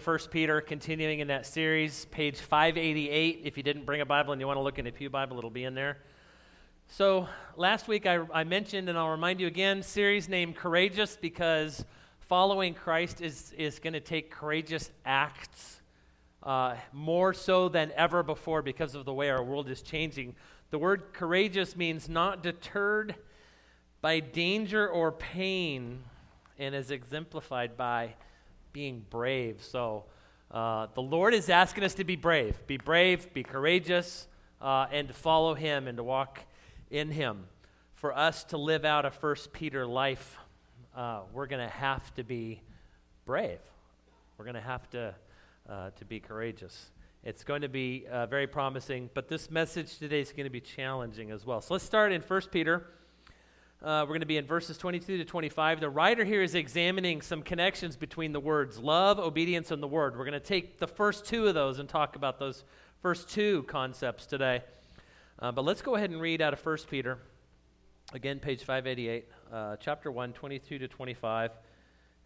First Peter, continuing in that series, page 588. If you didn't bring a Bible and you want to look in a Pew Bible, it'll be in there. So, last week I, I mentioned, and I'll remind you again, series named Courageous because following Christ is, is going to take courageous acts uh, more so than ever before because of the way our world is changing. The word courageous means not deterred by danger or pain and is exemplified by being brave. So uh, the Lord is asking us to be brave. Be brave, be courageous, uh, and to follow Him and to walk in Him. For us to live out a First Peter life, uh, we're going to have to be brave. We're going to have to, uh, to be courageous. It's going to be uh, very promising, but this message today is going to be challenging as well. So let's start in First Peter uh, we're going to be in verses 22 to 25. The writer here is examining some connections between the words love, obedience, and the word. We're going to take the first two of those and talk about those first two concepts today. Uh, but let's go ahead and read out of 1 Peter, again, page 588, uh, chapter 1, 22 to 25,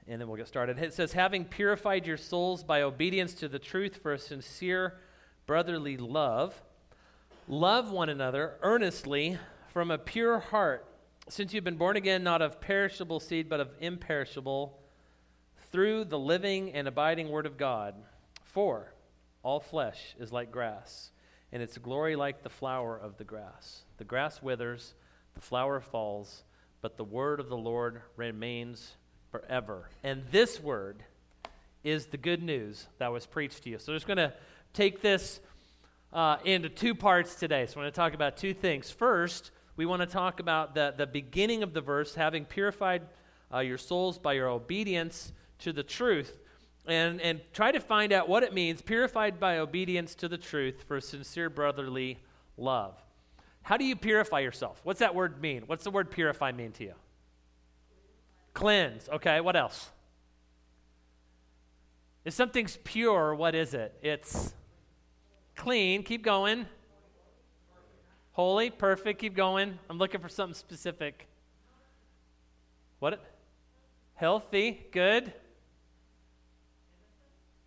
and then we'll get started. It says, Having purified your souls by obedience to the truth for a sincere brotherly love, love one another earnestly from a pure heart since you've been born again, not of perishable seed, but of imperishable, through the living and abiding Word of God. For all flesh is like grass, and its glory like the flower of the grass. The grass withers, the flower falls, but the word of the Lord remains forever. And this word is the good news that was preached to you. So, I'm just going to take this uh, into two parts today. So, I'm going to talk about two things. First, we want to talk about the, the beginning of the verse, having purified uh, your souls by your obedience to the truth, and, and try to find out what it means, purified by obedience to the truth for sincere brotherly love. How do you purify yourself? What's that word mean? What's the word purify mean to you? Cleanse. Okay, what else? If something's pure, what is it? It's clean. Keep going. Holy, perfect, keep going. I'm looking for something specific. What? Healthy, good.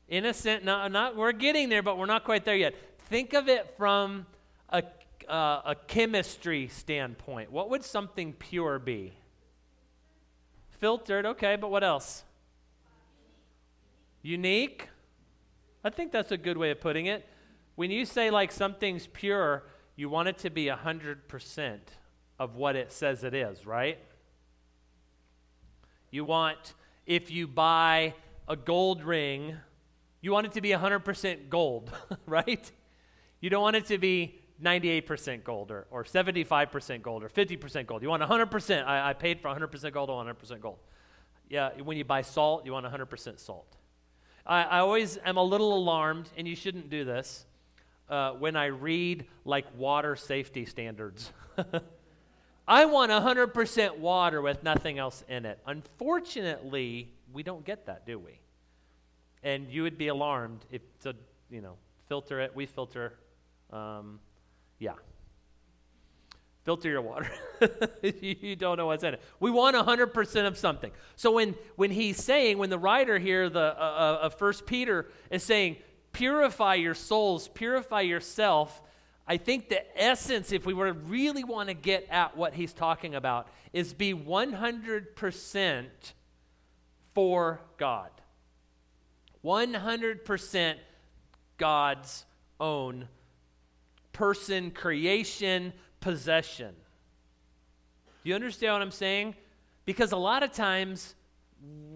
Innocent, not, not we're getting there, but we're not quite there yet. Think of it from a, uh, a chemistry standpoint. What would something pure be? Filtered, okay, but what else? Unique? I think that's a good way of putting it. When you say like something's pure, you want it to be 100% of what it says it is, right? You want, if you buy a gold ring, you want it to be 100% gold, right? You don't want it to be 98% gold or, or 75% gold or 50% gold. You want 100%. I, I paid for 100% gold, want 100% gold. Yeah, when you buy salt, you want 100% salt. I, I always am a little alarmed, and you shouldn't do this uh, when I read like water safety standards. I want 100% water with nothing else in it. Unfortunately, we don't get that, do we? And you would be alarmed if, to, you know, filter it. We filter, um, yeah. Filter your water. you don't know what's in it. We want 100% of something. So when, when he's saying, when the writer here the, uh, uh of First Peter is saying, purify your souls, purify yourself. I think the essence, if we were to really want to get at what he's talking about, is be 100% for God. 100% God's own person, creation, possession. Do you understand what I'm saying? Because a lot of times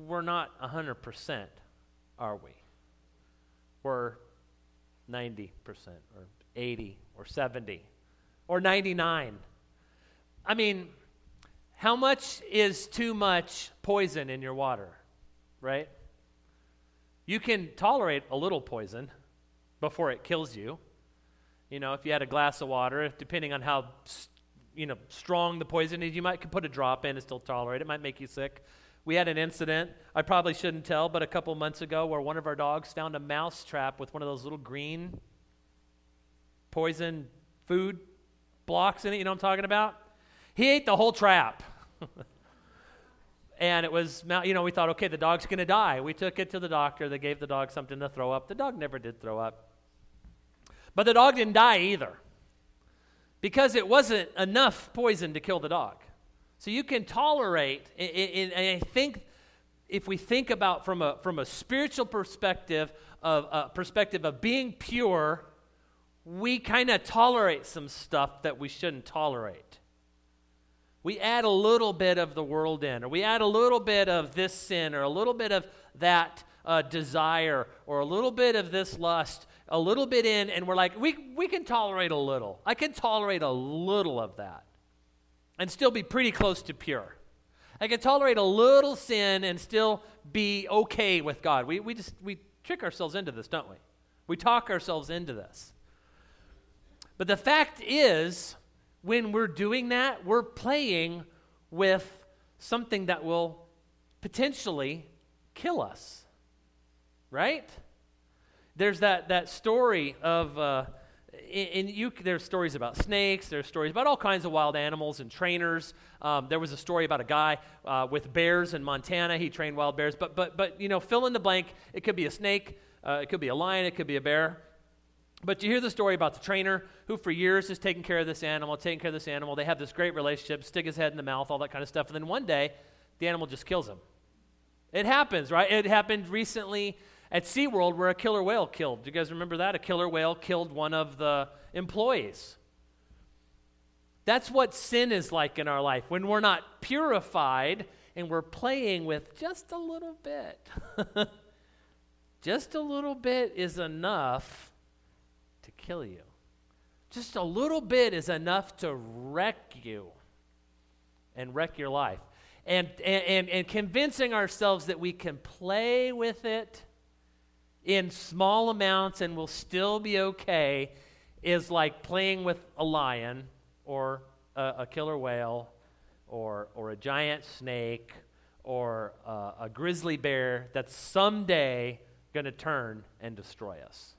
we're not 100%, are we? Were 90% or 80 or 70 or 99. I mean, how much is too much poison in your water, right? You can tolerate a little poison before it kills you. You know, if you had a glass of water, depending on how you know strong the poison is, you might could put a drop in and still tolerate it. It might make you sick. We had an incident, I probably shouldn't tell, but a couple months ago where one of our dogs found a mouse trap with one of those little green poison food blocks in it. You know what I'm talking about? He ate the whole trap. and it was, you know, we thought, okay, the dog's going to die. We took it to the doctor. They gave the dog something to throw up. The dog never did throw up. But the dog didn't die either because it wasn't enough poison to kill the dog. So you can tolerate, and I think if we think about from a, from a spiritual perspective of a uh, perspective of being pure, we kind of tolerate some stuff that we shouldn't tolerate. We add a little bit of the world in, or we add a little bit of this sin, or a little bit of that uh, desire, or a little bit of this lust, a little bit in, and we're like, we, we can tolerate a little. I can tolerate a little of that and still be pretty close to pure. I can tolerate a little sin and still be okay with God. We, we just we trick ourselves into this, don't we? We talk ourselves into this. But the fact is, when we're doing that, we're playing with something that will potentially kill us. Right? There's that, that story of, uh, and you, there's stories about snakes, there's stories about all kinds of wild animals and trainers. Um, there was a story about a guy uh, with bears in Montana. He trained wild bears, but, but, but you know, fill in the blank. It could be a snake, uh, it could be a lion, it could be a bear. But you hear the story about the trainer who, for years, is taking care of this animal, taking care of this animal. They have this great relationship, stick his head in the mouth, all that kind of stuff. And then one day, the animal just kills him. It happens, right? It happened recently at SeaWorld where a killer whale killed. Do you guys remember that? A killer whale killed one of the employees. That's what sin is like in our life. When we're not purified and we're playing with just a little bit, just a little bit is enough to kill you. Just a little bit is enough to wreck you and wreck your life. And, and, and, convincing ourselves that we can play with it in small amounts and will still be okay is like playing with a lion or a, a killer whale or, or a giant snake or a grizzly bear that's someday going to turn and destroy us.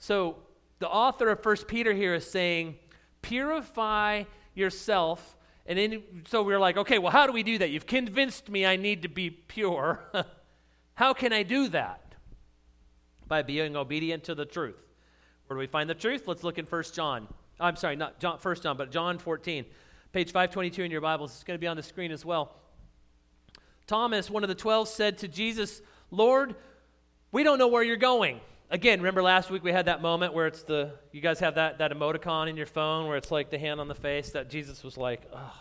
So the author of First Peter here is saying, purify yourself. And then, so we're like, okay, well, how do we do that? You've convinced me I need to be pure. how can I do that? By being obedient to the truth. Where do we find the truth? Let's look in 1 John. I'm sorry, not John, 1 John, but John 14, page 522 in your Bibles. It's going to be on the screen as well. Thomas, one of the twelve, said to Jesus, Lord, we don't know where you're going. Again, remember last week we had that moment where it's the, you guys have that, that emoticon in your phone where it's like the hand on the face that Jesus was like, ugh.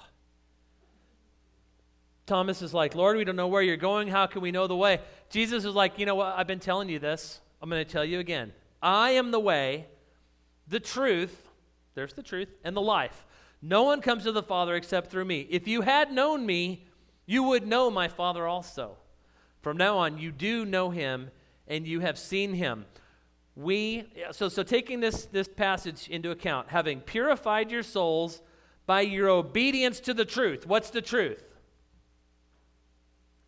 Thomas is like, Lord, we don't know where you're going. How can we know the way? Jesus is like, you know what? I've been telling you this. I'm going to tell you again. I am the way, the truth, there's the truth, and the life. No one comes to the Father except through me. If you had known me, you would know my Father also. From now on, you do know him and you have seen him. We, so, so taking this, this passage into account, having purified your souls by your obedience to the truth. What's the truth?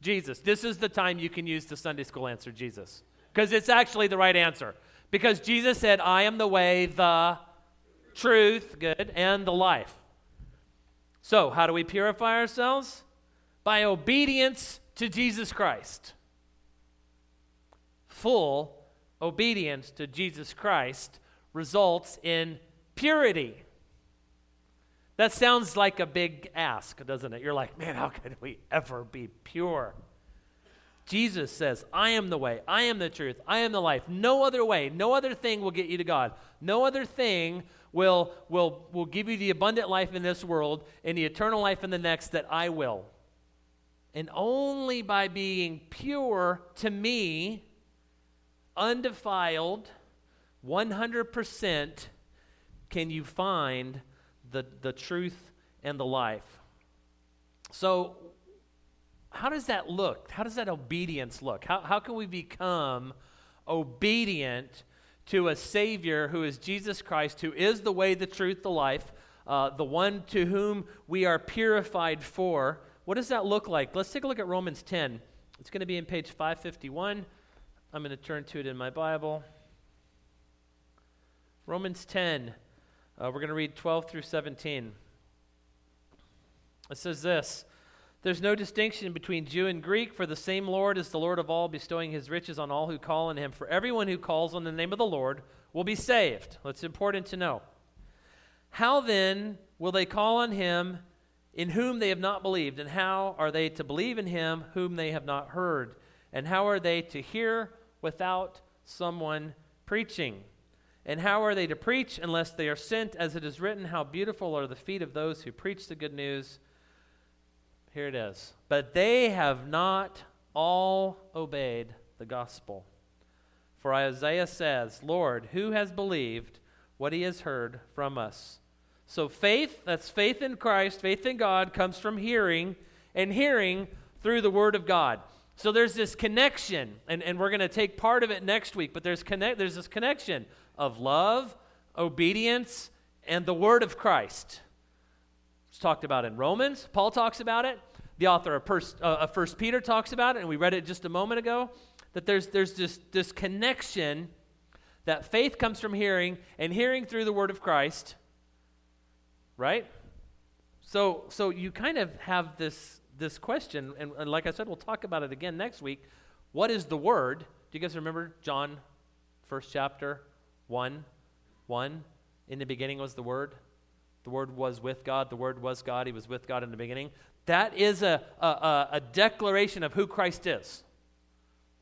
Jesus. This is the time you can use the Sunday school answer, Jesus because it's actually the right answer. Because Jesus said, I am the way, the truth, good, and the life. So, how do we purify ourselves? By obedience to Jesus Christ. Full obedience to Jesus Christ results in purity. That sounds like a big ask, doesn't it? You're like, man, how could we ever be pure? Jesus says, I am the way, I am the truth, I am the life. No other way, no other thing will get you to God. No other thing will, will, will give you the abundant life in this world and the eternal life in the next that I will. And only by being pure to me, undefiled, 100%, can you find the, the truth and the life. So, how does that look? How does that obedience look? How, how can we become obedient to a Savior who is Jesus Christ, who is the way, the truth, the life, uh, the one to whom we are purified for? What does that look like? Let's take a look at Romans 10. It's going to be in page 551. I'm going to turn to it in my Bible. Romans 10. Uh, we're going to read 12 through 17. It says this There's no distinction between Jew and Greek, for the same Lord is the Lord of all, bestowing his riches on all who call on him. For everyone who calls on the name of the Lord will be saved. That's important to know. How then will they call on him in whom they have not believed? And how are they to believe in him whom they have not heard? And how are they to hear without someone preaching? And how are they to preach unless they are sent? As it is written, How beautiful are the feet of those who preach the good news. Here it is. But they have not all obeyed the gospel. For Isaiah says, Lord, who has believed what he has heard from us? So faith, that's faith in Christ, faith in God, comes from hearing, and hearing through the word of God. So there's this connection, and, and we're going to take part of it next week, but there's, connect, there's this connection of love, obedience, and the word of Christ. It's talked about in Romans. Paul talks about it. The author of First, uh, of First Peter talks about it, and we read it just a moment ago. That there's, there's this, this connection that faith comes from hearing, and hearing through the word of Christ, right? So, so you kind of have this, this question, and, and like I said, we'll talk about it again next week. What is the word? Do you guys remember John, first chapter, 1 1? In the beginning was the word. The Word was with God. The Word was God. He was with God in the beginning. That is a, a, a declaration of who Christ is.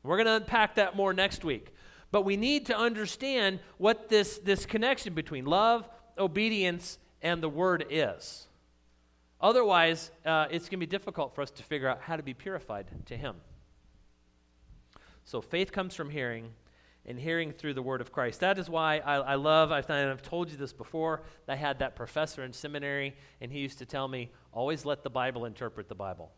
We're going to unpack that more next week. But we need to understand what this, this connection between love, obedience, and the Word is. Otherwise, uh, it's going to be difficult for us to figure out how to be purified to Him. So faith comes from hearing, and hearing through the word of Christ. That is why I, I love, I've, I've told you this before, I had that professor in seminary, and he used to tell me, always let the Bible interpret the Bible.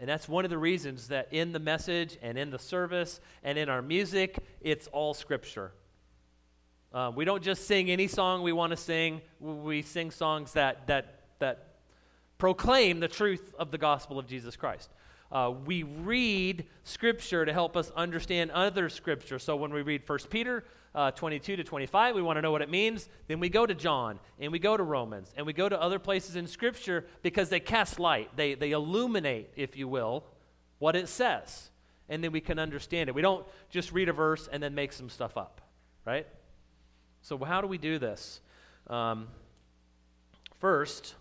And that's one of the reasons that in the message and in the service and in our music, it's all Scripture. Uh, we don't just sing any song we want to sing. We sing songs that, that, that proclaim the truth of the gospel of Jesus Christ. Uh, we read Scripture to help us understand other Scripture. So when we read 1 Peter uh, 22 to 25, we want to know what it means. Then we go to John, and we go to Romans, and we go to other places in Scripture because they cast light. They, they illuminate, if you will, what it says. And then we can understand it. We don't just read a verse and then make some stuff up, right? So, how do we do this? Um, first,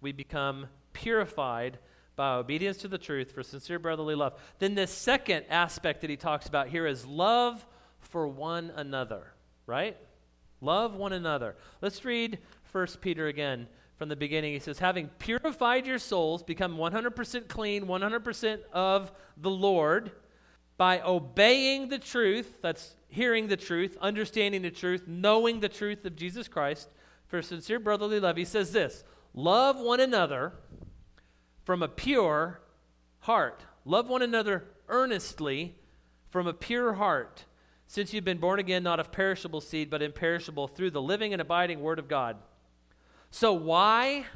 we become purified by obedience to the truth for sincere brotherly love. Then the second aspect that he talks about here is love for one another, right? Love one another. Let's read 1 Peter again from the beginning. He says, Having purified your souls, become 100% clean, 100% of the Lord, by obeying the truth, that's hearing the truth, understanding the truth, knowing the truth of Jesus Christ, for sincere brotherly love. He says this Love one another from a pure heart. Love one another earnestly from a pure heart, since you've been born again, not of perishable seed, but imperishable, through the living and abiding Word of God. So, why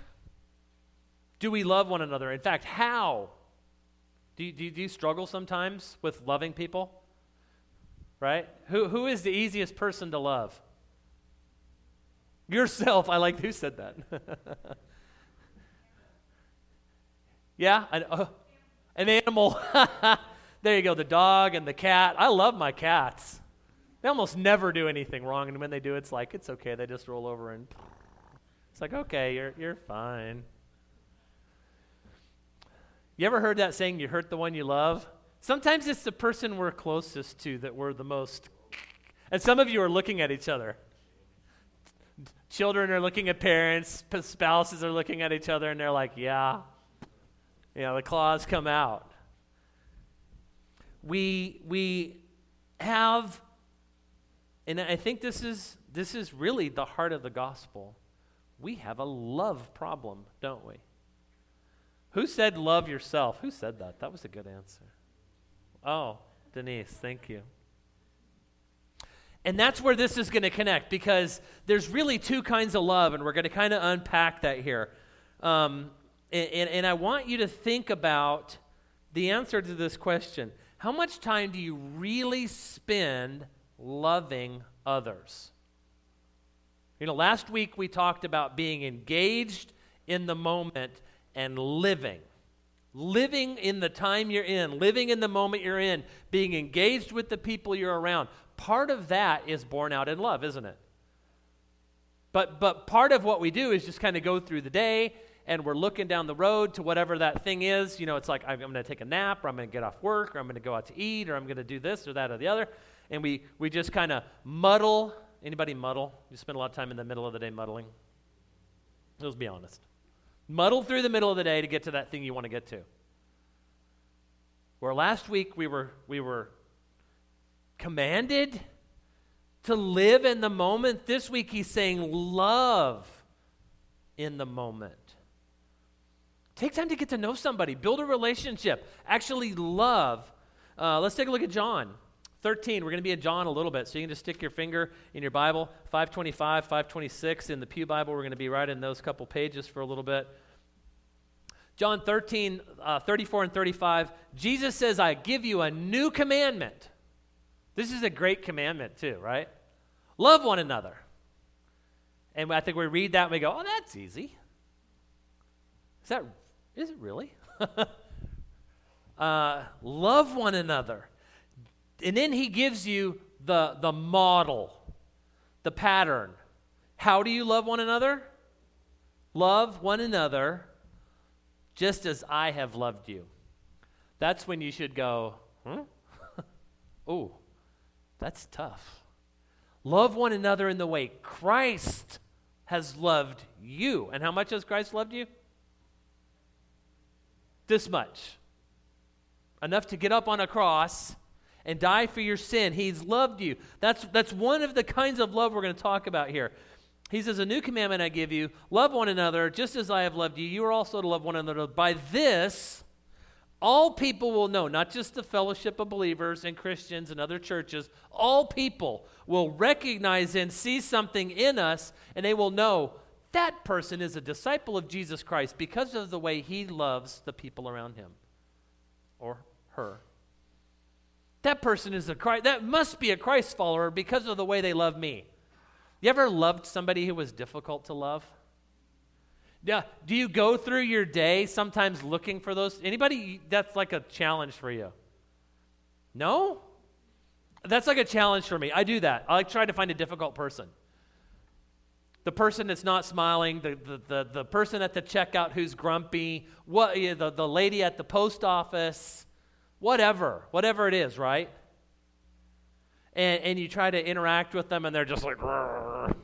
do we love one another? In fact, how? Do you, do you, do you struggle sometimes with loving people? Right? Who, who is the easiest person to love? Yourself. I like who said that. Yeah? An, uh, an animal. there you go, the dog and the cat. I love my cats. They almost never do anything wrong, and when they do, it's like, it's okay. They just roll over and it's like, okay, you're, you're fine. You ever heard that saying, you hurt the one you love? Sometimes it's the person we're closest to that we're the most. And some of you are looking at each other. Children are looking at parents, spouses are looking at each other, and they're like, yeah, you know, the claws come out. We, we have, and I think this is, this is really the heart of the gospel. We have a love problem, don't we? Who said love yourself? Who said that? That was a good answer. Oh, Denise, thank you. And that's where this is going to connect because there's really two kinds of love, and we're going to kind of unpack that here. Um, and, and, and I want you to think about the answer to this question How much time do you really spend loving others? You know, last week we talked about being engaged in the moment and living. living in the time you're in, living in the moment you're in, being engaged with the people you're around. Part of that is born out in love, isn't it? But, but part of what we do is just kind of go through the day and we're looking down the road to whatever that thing is. You know, it's like I'm, going to take a nap, or I'm going to get off work, or I'm going to go out to eat, or I'm going to do this or that or the other. And we, we just kind of muddle. Anybody muddle? You spend a lot of time in the middle of the day muddling? Let's be honest. Muddle through the middle of the day to get to that thing you want to get to. Where last week we were, we were commanded to live in the moment. This week he's saying, love in the moment. Take time to get to know somebody, build a relationship, actually love. Uh, let's take a look at John 13. We're going to be in John a little bit, so you can just stick your finger in your Bible. 525, 526 in the Pew Bible. We're going to be right in those couple pages for a little bit. John 13, uh, 34 and 35. Jesus says, I give you a new commandment. This is a great commandment, too, right? Love one another. And I think we read that and we go, oh, that's easy. Is that is it really? uh, love one another. And then he gives you the, the model, the pattern. How do you love one another? Love one another just as I have loved you. That's when you should go, hmm? oh, that's tough. Love one another in the way Christ has loved you. And how much has Christ loved you? This much enough to get up on a cross and die for your sin. He's loved you. That's, that's one of the kinds of love we're going to talk about here. He says, A new commandment I give you love one another just as I have loved you. You are also to love one another. By this, all people will know, not just the fellowship of believers and Christians and other churches, all people will recognize and see something in us, and they will know that person is a disciple of Jesus Christ because of the way he loves the people around him or her. That person is a Christ, that must be a Christ follower because of the way they love me. You ever loved somebody who was difficult to love? Yeah, do you go through your day sometimes looking for those? Anybody that's like a challenge for you? No? That's like a challenge for me. I do that. I like try to find a difficult person the person that's not smiling, the, the, the, the, person at the checkout who's grumpy, what, the, the lady at the post office, whatever, whatever it is, right? And, and you try to interact with them and they're just like, Rrr.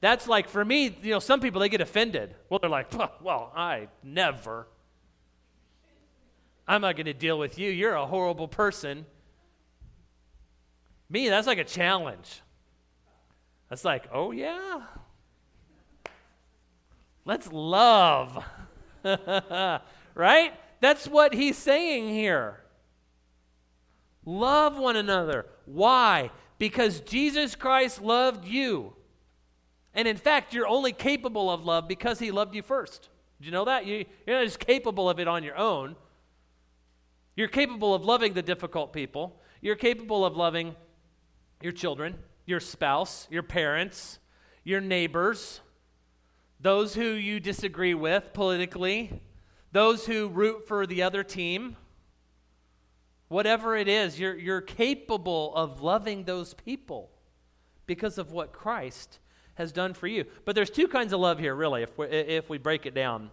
that's like, for me, you know, some people, they get offended. Well, they're like, well, I never. I'm not going to deal with you. You're a horrible person. Me, that's like a challenge. It's like, oh, yeah. Let's love. right? That's what he's saying here. Love one another. Why? Because Jesus Christ loved you. And in fact, you're only capable of love because he loved you first. Did you know that? You, are not just capable of it on your own. You're capable of loving the difficult people. You're capable of loving your children your spouse, your parents, your neighbors, those who you disagree with politically, those who root for the other team. Whatever it is, you're, you're capable of loving those people because of what Christ has done for you. But there's two kinds of love here, really, if we, if we break it down.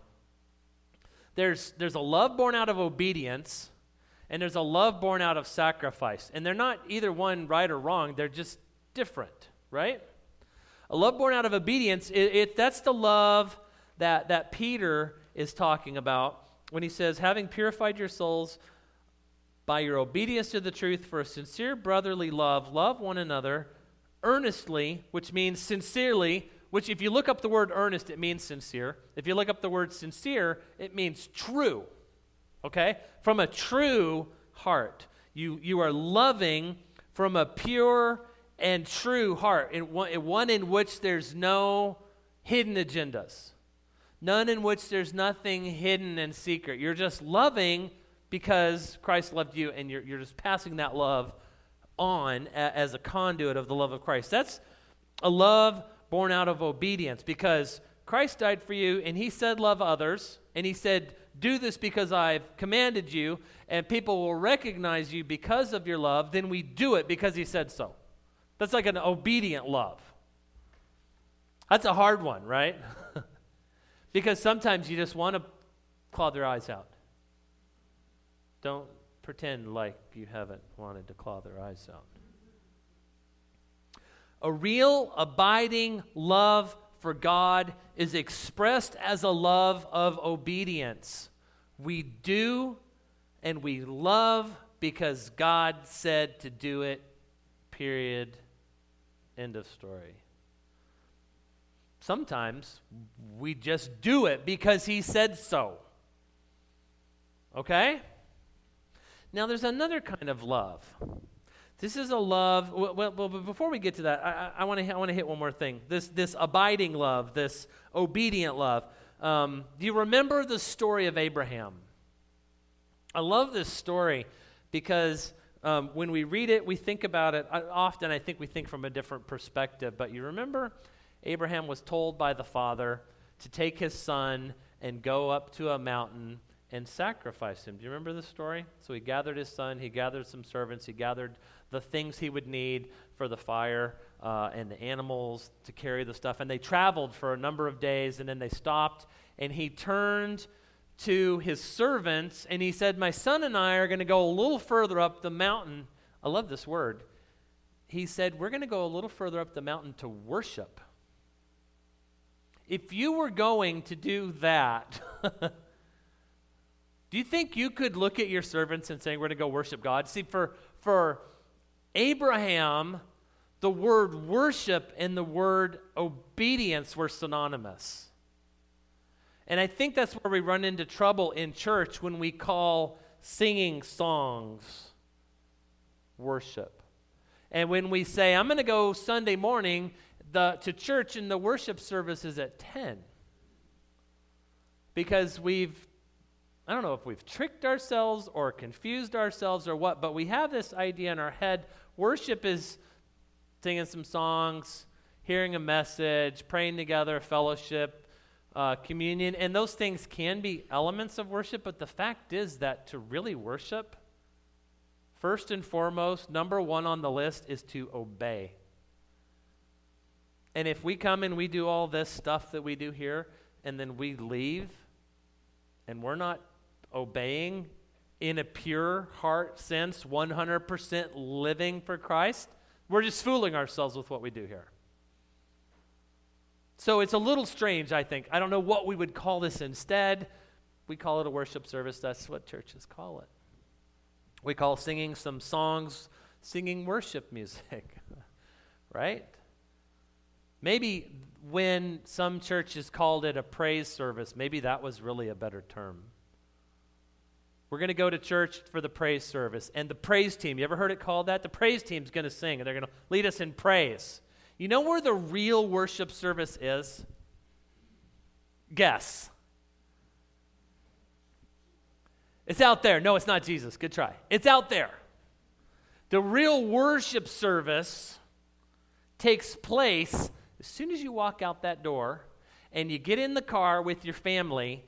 There's, there's a love born out of obedience, and there's a love born out of sacrifice. And they're not either one right or wrong, they're just different, right? A love born out of obedience, it, it, that's the love that, that Peter is talking about when he says, having purified your souls by your obedience to the truth for a sincere brotherly love, love one another earnestly, which means sincerely, which if you look up the word earnest, it means sincere. If you look up the word sincere, it means true. Okay? From a true heart. You, you are loving from a pure and true heart, one, in which there's no hidden agendas, none in which there's nothing hidden and secret. You're just loving because Christ loved you, and you're, you're just passing that love on as a conduit of the love of Christ. That's a love born out of obedience because Christ died for you, and He said, Love others, and He said, do this because I've commanded you, and people will recognize you because of your love, then we do it because he said so. That's like an obedient love. That's a hard one, right? because sometimes you just want to claw their eyes out. Don't pretend like you haven't wanted to claw their eyes out. A real, abiding love for God is expressed as a love of obedience. We do and we love because God said to do it, period. End of story. Sometimes we just do it because He said so. Okay? Now, there's another kind of love. This is a love. Well, well, but before we get to that, I, I want to I want to hit one more thing. This this abiding love, this obedient love. Um, do you remember the story of Abraham? I love this story because um, when we read it, we think about it. Often, I think we think from a different perspective. But you remember, Abraham was told by the father to take his son and go up to a mountain and sacrifice him. Do you remember the story? So he gathered his son, he gathered some servants, he gathered the things he would need for the fire uh, and the animals to carry the stuff. And they traveled for a number of days, and then they stopped, and he turned to his servants and he said, My son and I are going to go a little further up the mountain. I love this word. He said, We're going to go a little further up the mountain to worship. If you were going to do that, Do you think you could look at your servants and say, We're going to go worship God? See, for, for Abraham, the word worship and the word obedience were synonymous. And I think that's where we run into trouble in church when we call singing songs worship. And when we say, I'm going to go Sunday morning the, to church and the worship service is at 10. Because we've I don't know if we've tricked ourselves or confused ourselves or what, but we have this idea in our head. Worship is singing some songs, hearing a message, praying together, fellowship, uh, communion, and those things can be elements of worship, but the fact is that to really worship, first and foremost, number one on the list is to obey. And if we come and we do all this stuff that we do here, and then we leave, and we're not obeying in a pure heart sense, 100% living for Christ, we're just fooling ourselves with what we do here. So it's a little strange, I think. I don't know what we would call this instead. We call it a worship service. That's what churches call it. We call singing some songs singing worship music, right? Maybe when some churches called it a praise service, maybe that was really a better term. We're going to go to church for the praise service. And the praise team, you ever heard it called that? The praise team's going to sing, and they're going to lead us in praise. You know where the real worship service is? Guess. It's out there. No, it's not Jesus. Good try. It's out there. The real worship service takes place as soon as you walk out that door and you get in the car with your family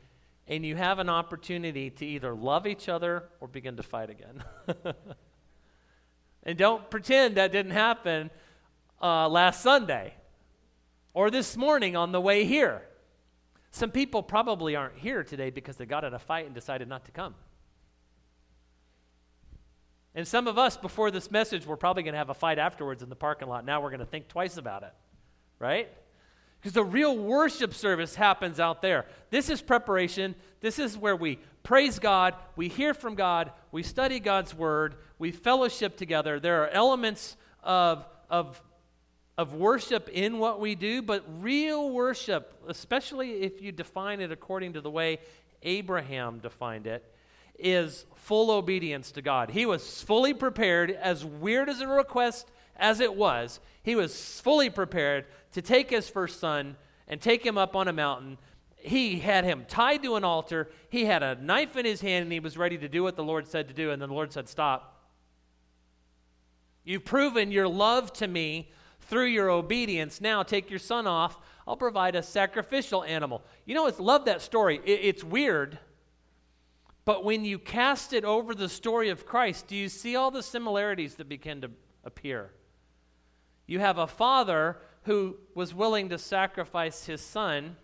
and you have an opportunity to either love each other or begin to fight again. and don't pretend that didn't happen uh, last Sunday or this morning on the way here. Some people probably aren't here today because they got in a fight and decided not to come. And some of us, before this message, we're probably going to have a fight afterwards in the parking lot. Now we're going to think twice about it, right? Because the real worship service happens out there. This is preparation. This is where we praise God, we hear from God, we study God's word, we fellowship together. There are elements of, of, of worship in what we do, but real worship, especially if you define it according to the way Abraham defined it, is full obedience to God. He was fully prepared, as weird as a request as it was, he was fully prepared to take his first son and take him up on a mountain. He had him tied to an altar. He had a knife in his hand and he was ready to do what the Lord said to do. And then the Lord said, Stop. You've proven your love to me through your obedience. Now take your son off. I'll provide a sacrificial animal. You know, it's love that story. It, it's weird But when you cast it over the story of Christ, do you see all the similarities that begin to appear? You have a father who was willing to sacrifice his son,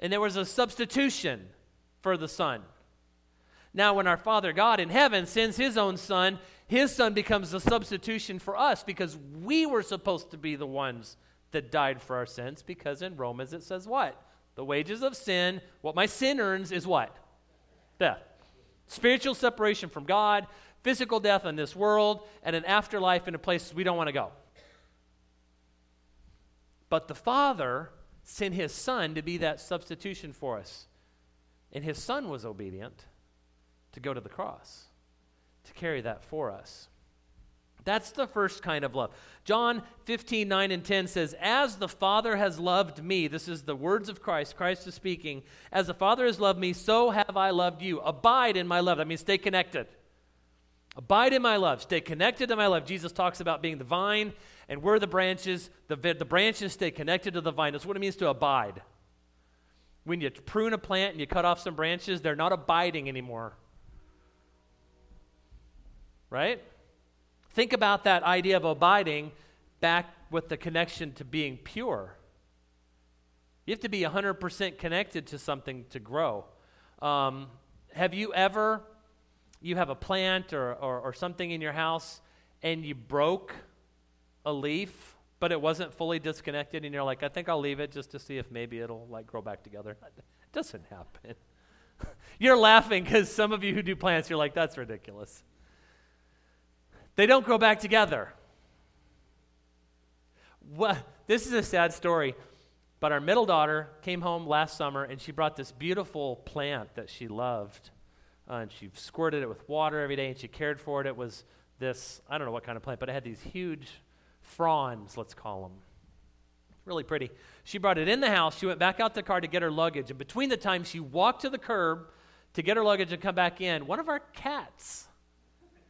and there was a substitution for the son. Now, when our Father God in heaven sends his own son, his son becomes the substitution for us because we were supposed to be the ones that died for our sins. Because in Romans it says what? The wages of sin, what my sin earns is what? Death. Spiritual separation from God, physical death in this world, and an afterlife in a place we don't want to go. But the Father sent his Son to be that substitution for us. And his Son was obedient to go to the cross, to carry that for us. That's the first kind of love. John 15, 9 and 10 says, As the Father has loved me, this is the words of Christ, Christ is speaking, as the Father has loved me, so have I loved you. Abide in my love. That means stay connected. Abide in my love. Stay connected to my love. Jesus talks about being the vine and we're the branches. The, the branches stay connected to the vine. That's what it means to abide. When you prune a plant and you cut off some branches, they're not abiding anymore. Right? Think about that idea of abiding back with the connection to being pure. You have to be 100% connected to something to grow. Um, have you ever, you have a plant or, or, or something in your house and you broke a leaf, but it wasn't fully disconnected, and you're like, I think I'll leave it just to see if maybe it'll like grow back together. It doesn't happen. you're laughing because some of you who do plants, you're like, that's ridiculous. They don't grow back together. What, this is a sad story, but our middle daughter came home last summer and she brought this beautiful plant that she loved. Uh, and she squirted it with water every day and she cared for it. It was this, I don't know what kind of plant, but it had these huge fronds, let's call them. Really pretty. She brought it in the house. She went back out the car to get her luggage. And between the time she walked to the curb to get her luggage and come back in, one of our cats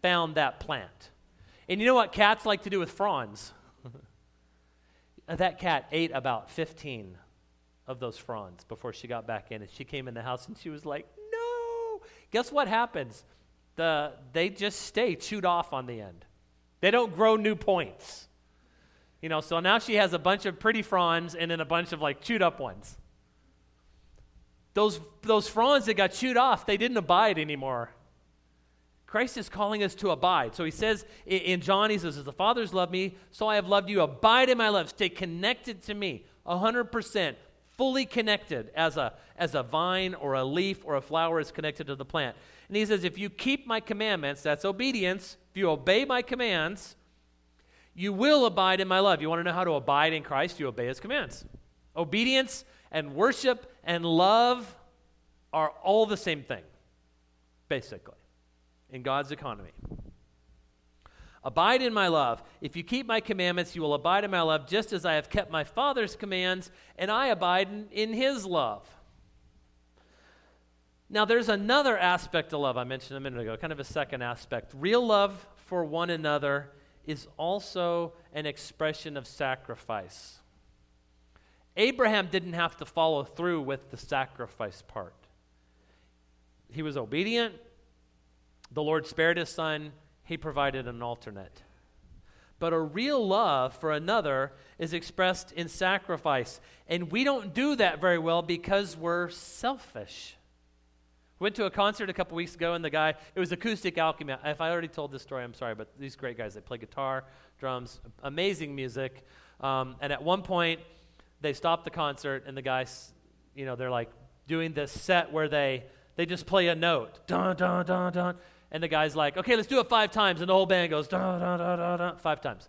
found that plant. And you know what cats like to do with fronds? that cat ate about 15 of those fronds before she got back in. And she came in the house and she was like, no. Guess what happens? The, they just stay chewed off on the end. They don't grow new points. You know, so now she has a bunch of pretty fronds and then a bunch of like chewed up ones. Those, those fronds that got chewed off, they didn't abide anymore. Christ is calling us to abide. So he says in John, he says, As the Father's loved me, so I have loved you. Abide in my love. Stay connected to me, 100%, fully connected as a, as a vine or a leaf or a flower is connected to the plant. And he says, If you keep my commandments, that's obedience. If you obey my commands, you will abide in my love. You want to know how to abide in Christ? You obey his commands. Obedience and worship and love are all the same thing, basically, in God's economy. Abide in my love. If you keep my commandments, you will abide in my love, just as I have kept my Father's commands, and I abide in, in his love. Now, there's another aspect of love I mentioned a minute ago, kind of a second aspect. Real love for one another is also an expression of sacrifice. Abraham didn't have to follow through with the sacrifice part. He was obedient. The Lord spared his son. He provided an alternate. But a real love for another is expressed in sacrifice. And we don't do that very well because we're selfish. Went to a concert a couple weeks ago, and the guy, it was Acoustic Alchemy. If I already told this story, I'm sorry, but these great guys, they play guitar, drums, amazing music. Um, and at one point, they stopped the concert, and the guys, you know, they're like doing this set where they, they just play a note, dun, dun, dun, dun. And the guy's like, okay, let's do it five times. And the whole band goes, dun, dun, dun, dun, dun, five times.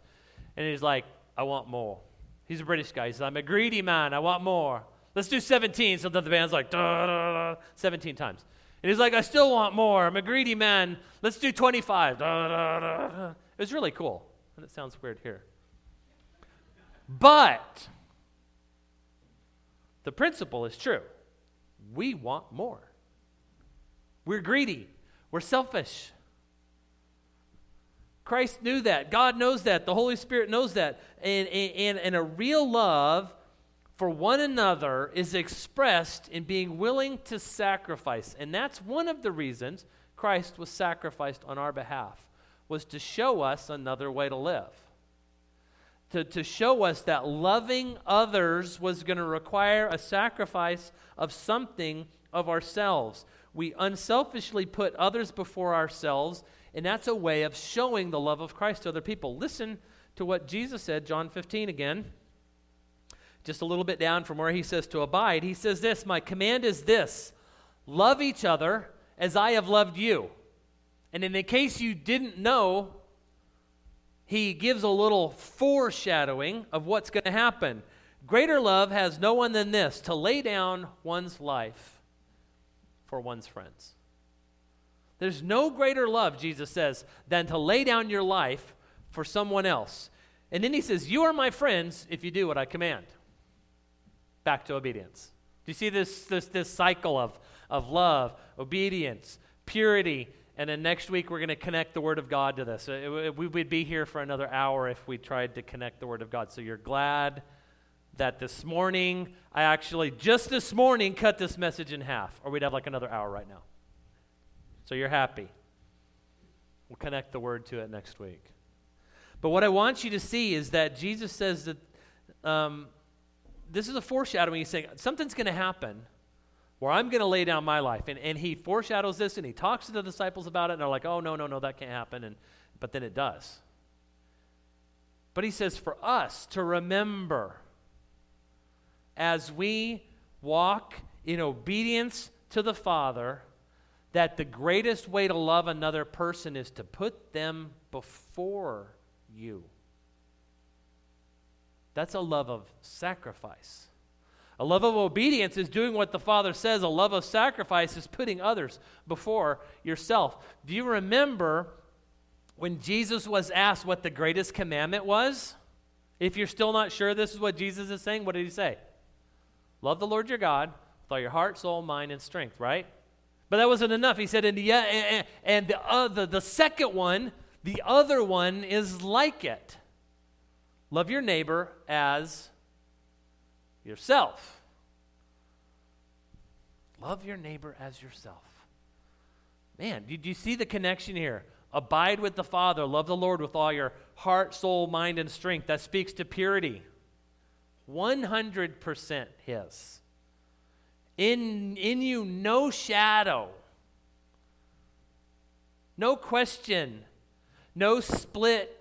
And he's like, I want more. He's a British guy. He says, I'm a greedy man. I want more. Let's do 17. So the band's like, dun, dun, dun, 17 times. And he's like, I still want more. I'm a greedy man. Let's do 25. Da, Da, da, da, it was really cool. And it sounds weird here. But the principle is true. We want more. We're greedy. We're selfish. Christ knew that. God knows that. The Holy Spirit knows that. And, and, and a real love for one another is expressed in being willing to sacrifice. And that's one of the reasons Christ was sacrificed on our behalf, was to show us another way to live. To, to show us that loving others was going to require a sacrifice of something of ourselves. We unselfishly put others before ourselves, and that's a way of showing the love of Christ to other people. Listen to what Jesus said, John 15 again just a little bit down from where he says to abide, he says this My command is this love each other as I have loved you. And in the case you didn't know, he gives a little foreshadowing of what's going to happen. Greater love has no one than this to lay down one's life for one's friends. There's no greater love, Jesus says, than to lay down your life for someone else. And then he says, You are my friends if you do what I command back to obedience. Do you see this, this, this cycle of, of love, obedience, purity? And then next week, we're going to connect the Word of God to this. Uh, we would be here for another hour if we tried to connect the Word of God. So you're glad that this morning, I actually, just this morning, cut this message in half, or we'd have like another hour right now. So you're happy. We'll connect the Word to it next week. But what I want you to see is that Jesus says that um, this is a foreshadowing. He's saying something's going to happen where I'm going to lay down my life. And, and he foreshadows this and he talks to the disciples about it, and they're like, oh, no, no, no, that can't happen. And, but then it does. But he says for us to remember as we walk in obedience to the Father that the greatest way to love another person is to put them before you. That's a love of sacrifice. A love of obedience is doing what the Father says. A love of sacrifice is putting others before yourself. Do you remember when Jesus was asked what the greatest commandment was? If you're still not sure this is what Jesus is saying, what did he say? Love the Lord your God with all your heart, soul, mind, and strength, right? But that wasn't enough. He said, and, the, and, and the, other, the second one, the other one is like it. Love your neighbor as yourself. Love your neighbor as yourself. Man, did you see the connection here? Abide with the Father. Love the Lord with all your heart, soul, mind, and strength. That speaks to purity. 100% His. In, in you, no shadow, no question, no split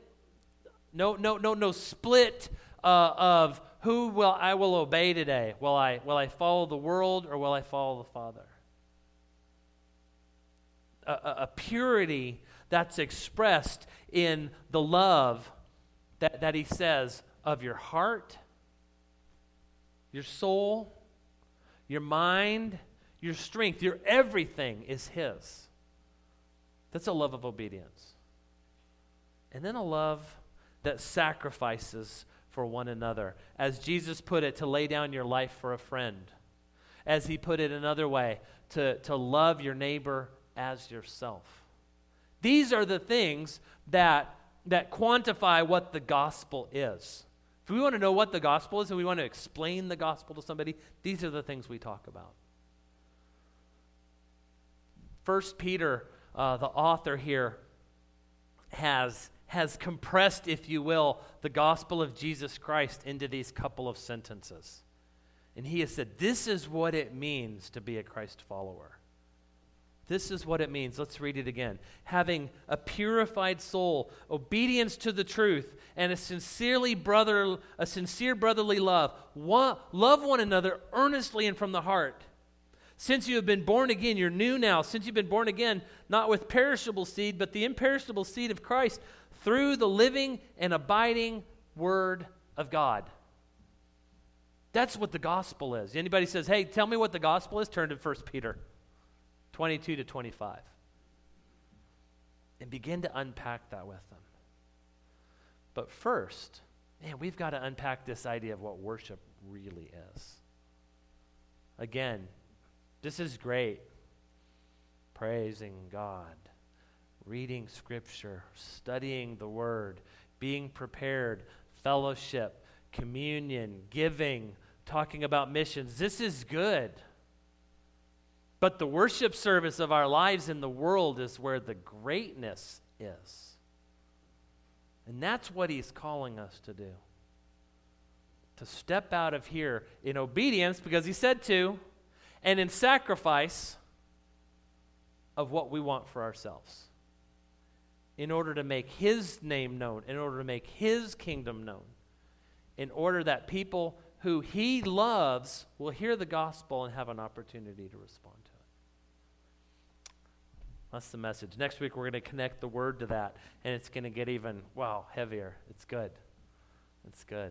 no, no, no, no split uh, of who will I will obey today. Will I will I follow the world or will I follow the Father? A, a, a purity that's expressed in the love that, that he says of your heart, your soul, your mind, your strength, your everything is his. That's a love of obedience. And then a love that sacrifices for one another. As Jesus put it, to lay down your life for a friend. As he put it another way, to, to love your neighbor as yourself. These are the things that, that quantify what the gospel is. If we want to know what the gospel is and we want to explain the gospel to somebody, these are the things we talk about. First Peter, uh, the author here, has has compressed, if you will, the gospel of Jesus Christ into these couple of sentences. And he has said, This is what it means to be a Christ follower. This is what it means. Let's read it again. Having a purified soul, obedience to the truth, and a sincerely brother, a sincere brotherly love. Love one another earnestly and from the heart. Since you have been born again, you're new now. Since you've been born again, not with perishable seed, but the imperishable seed of Christ, through the living and abiding Word of God. That's what the gospel is. Anybody says, hey, tell me what the gospel is, turn to 1 Peter 22 to 25. And begin to unpack that with them. But first, man, we've got to unpack this idea of what worship really is. Again, this is great. Praising God reading Scripture, studying the Word, being prepared, fellowship, communion, giving, talking about missions. This is good. But the worship service of our lives in the world is where the greatness is. And that's what he's calling us to do. To step out of here in obedience, because he said to, and in sacrifice of what we want for ourselves. In order to make his name known, in order to make his kingdom known, in order that people who he loves will hear the gospel and have an opportunity to respond to. That's the message. Next week, we're going to connect the word to that, and it's going to get even, wow, heavier. It's good. It's good.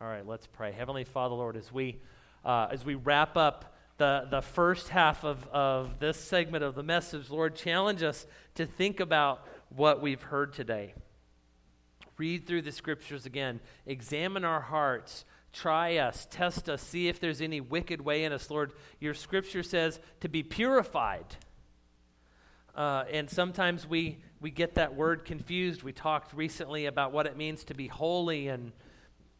All right, let's pray. Heavenly Father, Lord, as we, uh, as we wrap up the, the first half of, of this segment of the message, Lord, challenge us to think about what we've heard today. Read through the scriptures again, examine our hearts, try us, test us, see if there's any wicked way in us. Lord, your scripture says to be purified. Uh, and sometimes we, we get that word confused. We talked recently about what it means to be holy, and,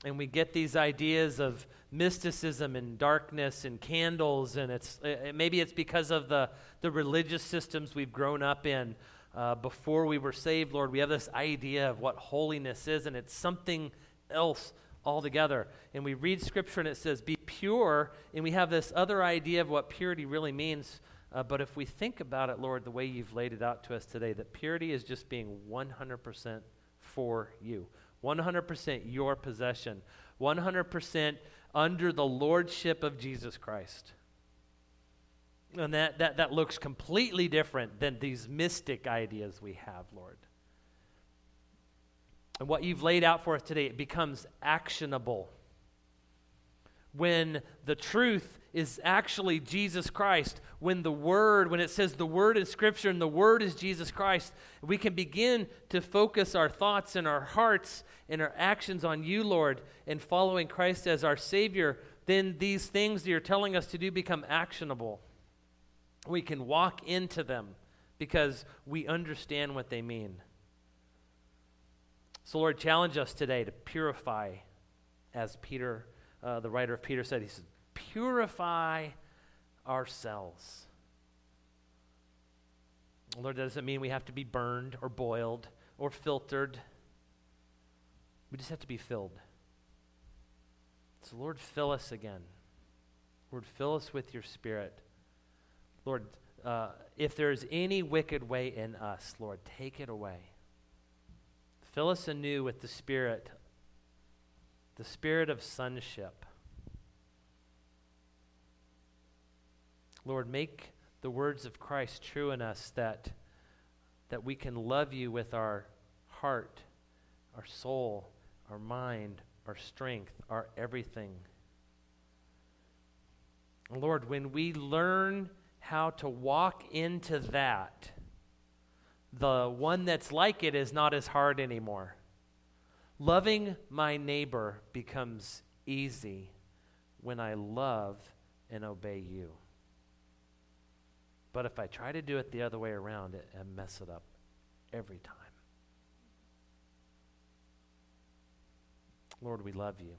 and we get these ideas of mysticism and darkness and candles, and it's, uh, maybe it's because of the, the religious systems we've grown up in. Uh, before we were saved, Lord, we have this idea of what holiness is, and it's something else altogether. And we read scripture and it says, be pure, and we have this other idea of what purity really means. Uh, but if we think about it, Lord, the way you've laid it out to us today, that purity is just being 100% for you, 100% your possession, 100% under the lordship of Jesus Christ. And that, that, that looks completely different than these mystic ideas we have, Lord. And what you've laid out for us today, it becomes actionable. When the truth is actually Jesus Christ, when the Word, when it says the Word in Scripture and the Word is Jesus Christ, we can begin to focus our thoughts and our hearts and our actions on you, Lord, and following Christ as our Savior, then these things that you're telling us to do become actionable. We can walk into them because we understand what they mean. So, Lord, challenge us today to purify, as Peter, uh, the writer of Peter said, he said, purify ourselves. Lord, that doesn't mean we have to be burned or boiled or filtered. We just have to be filled. So, Lord, fill us again. Lord, fill us with your spirit. Lord, uh, if there's any wicked way in us, Lord, take it away. Fill us anew with the Spirit, the Spirit of sonship. Lord, make the words of Christ true in us that, that we can love you with our heart, our soul, our mind, our strength, our everything. Lord, when we learn how to walk into that, the one that's like it is not as hard anymore. Loving my neighbor becomes easy when I love and obey you. But if I try to do it the other way around, I mess it up every time. Lord, we love you.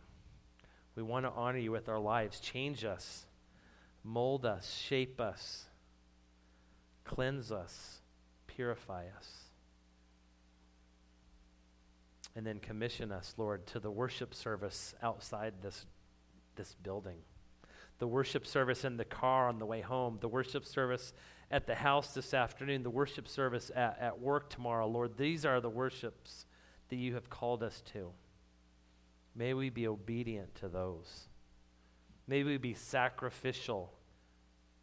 We want to honor you with our lives. Change us, mold us, shape us, cleanse us purify us. And then commission us, Lord, to the worship service outside this, this building. The worship service in the car on the way home, the worship service at the house this afternoon, the worship service at, at work tomorrow. Lord, these are the worships that you have called us to. May we be obedient to those. May we be sacrificial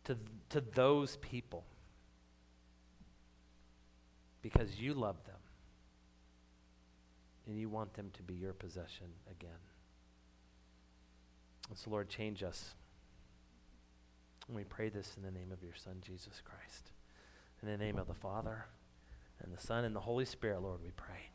to, to those people because you love them and you want them to be your possession again. And so, Lord, change us. And we pray this in the name of your Son, Jesus Christ. In the name of the Father, and the Son, and the Holy Spirit, Lord, we pray.